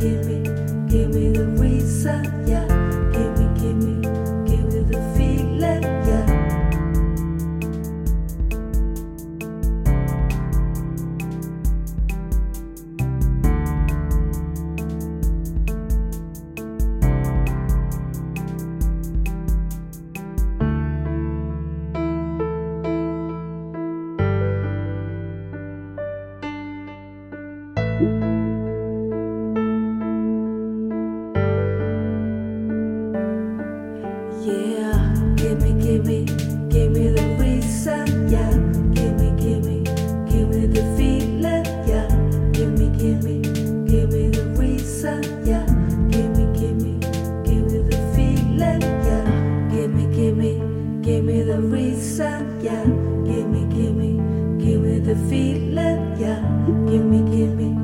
give me me, give me the reason, yeah. Give me, give me, give me the feeling, yeah. Give me, give me, give me the reason, yeah. Give me, give me, give me the feeling, yeah. Give me, give me, give me the reason, yeah. Give me, give me, give me the feeling, yeah. Give me, give me.